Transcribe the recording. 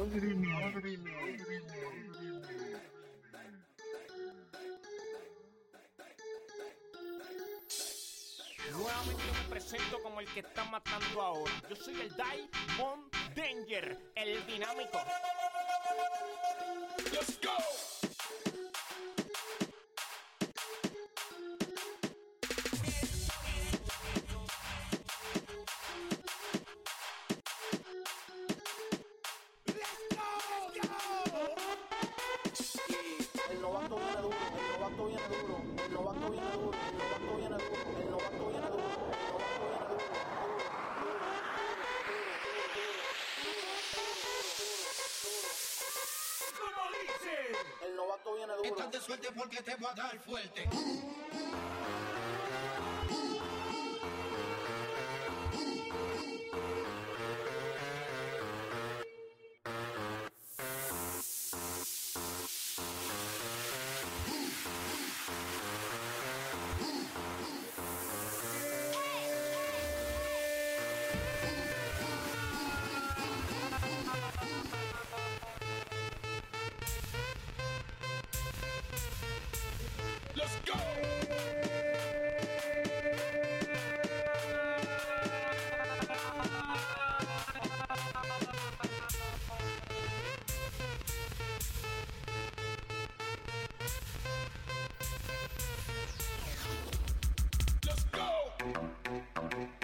Nuevamente me presento como el que está matando ahora. Yo soy el Diamond Danger, el dinámico. Let's novato viene duro, el novato viene duro, el novato viene duro, el novato viene duro, el novato viene duro. ¿Cómo dice? El novato viene duro. Estás de suerte porque te voy a dar fuerte. Thank you.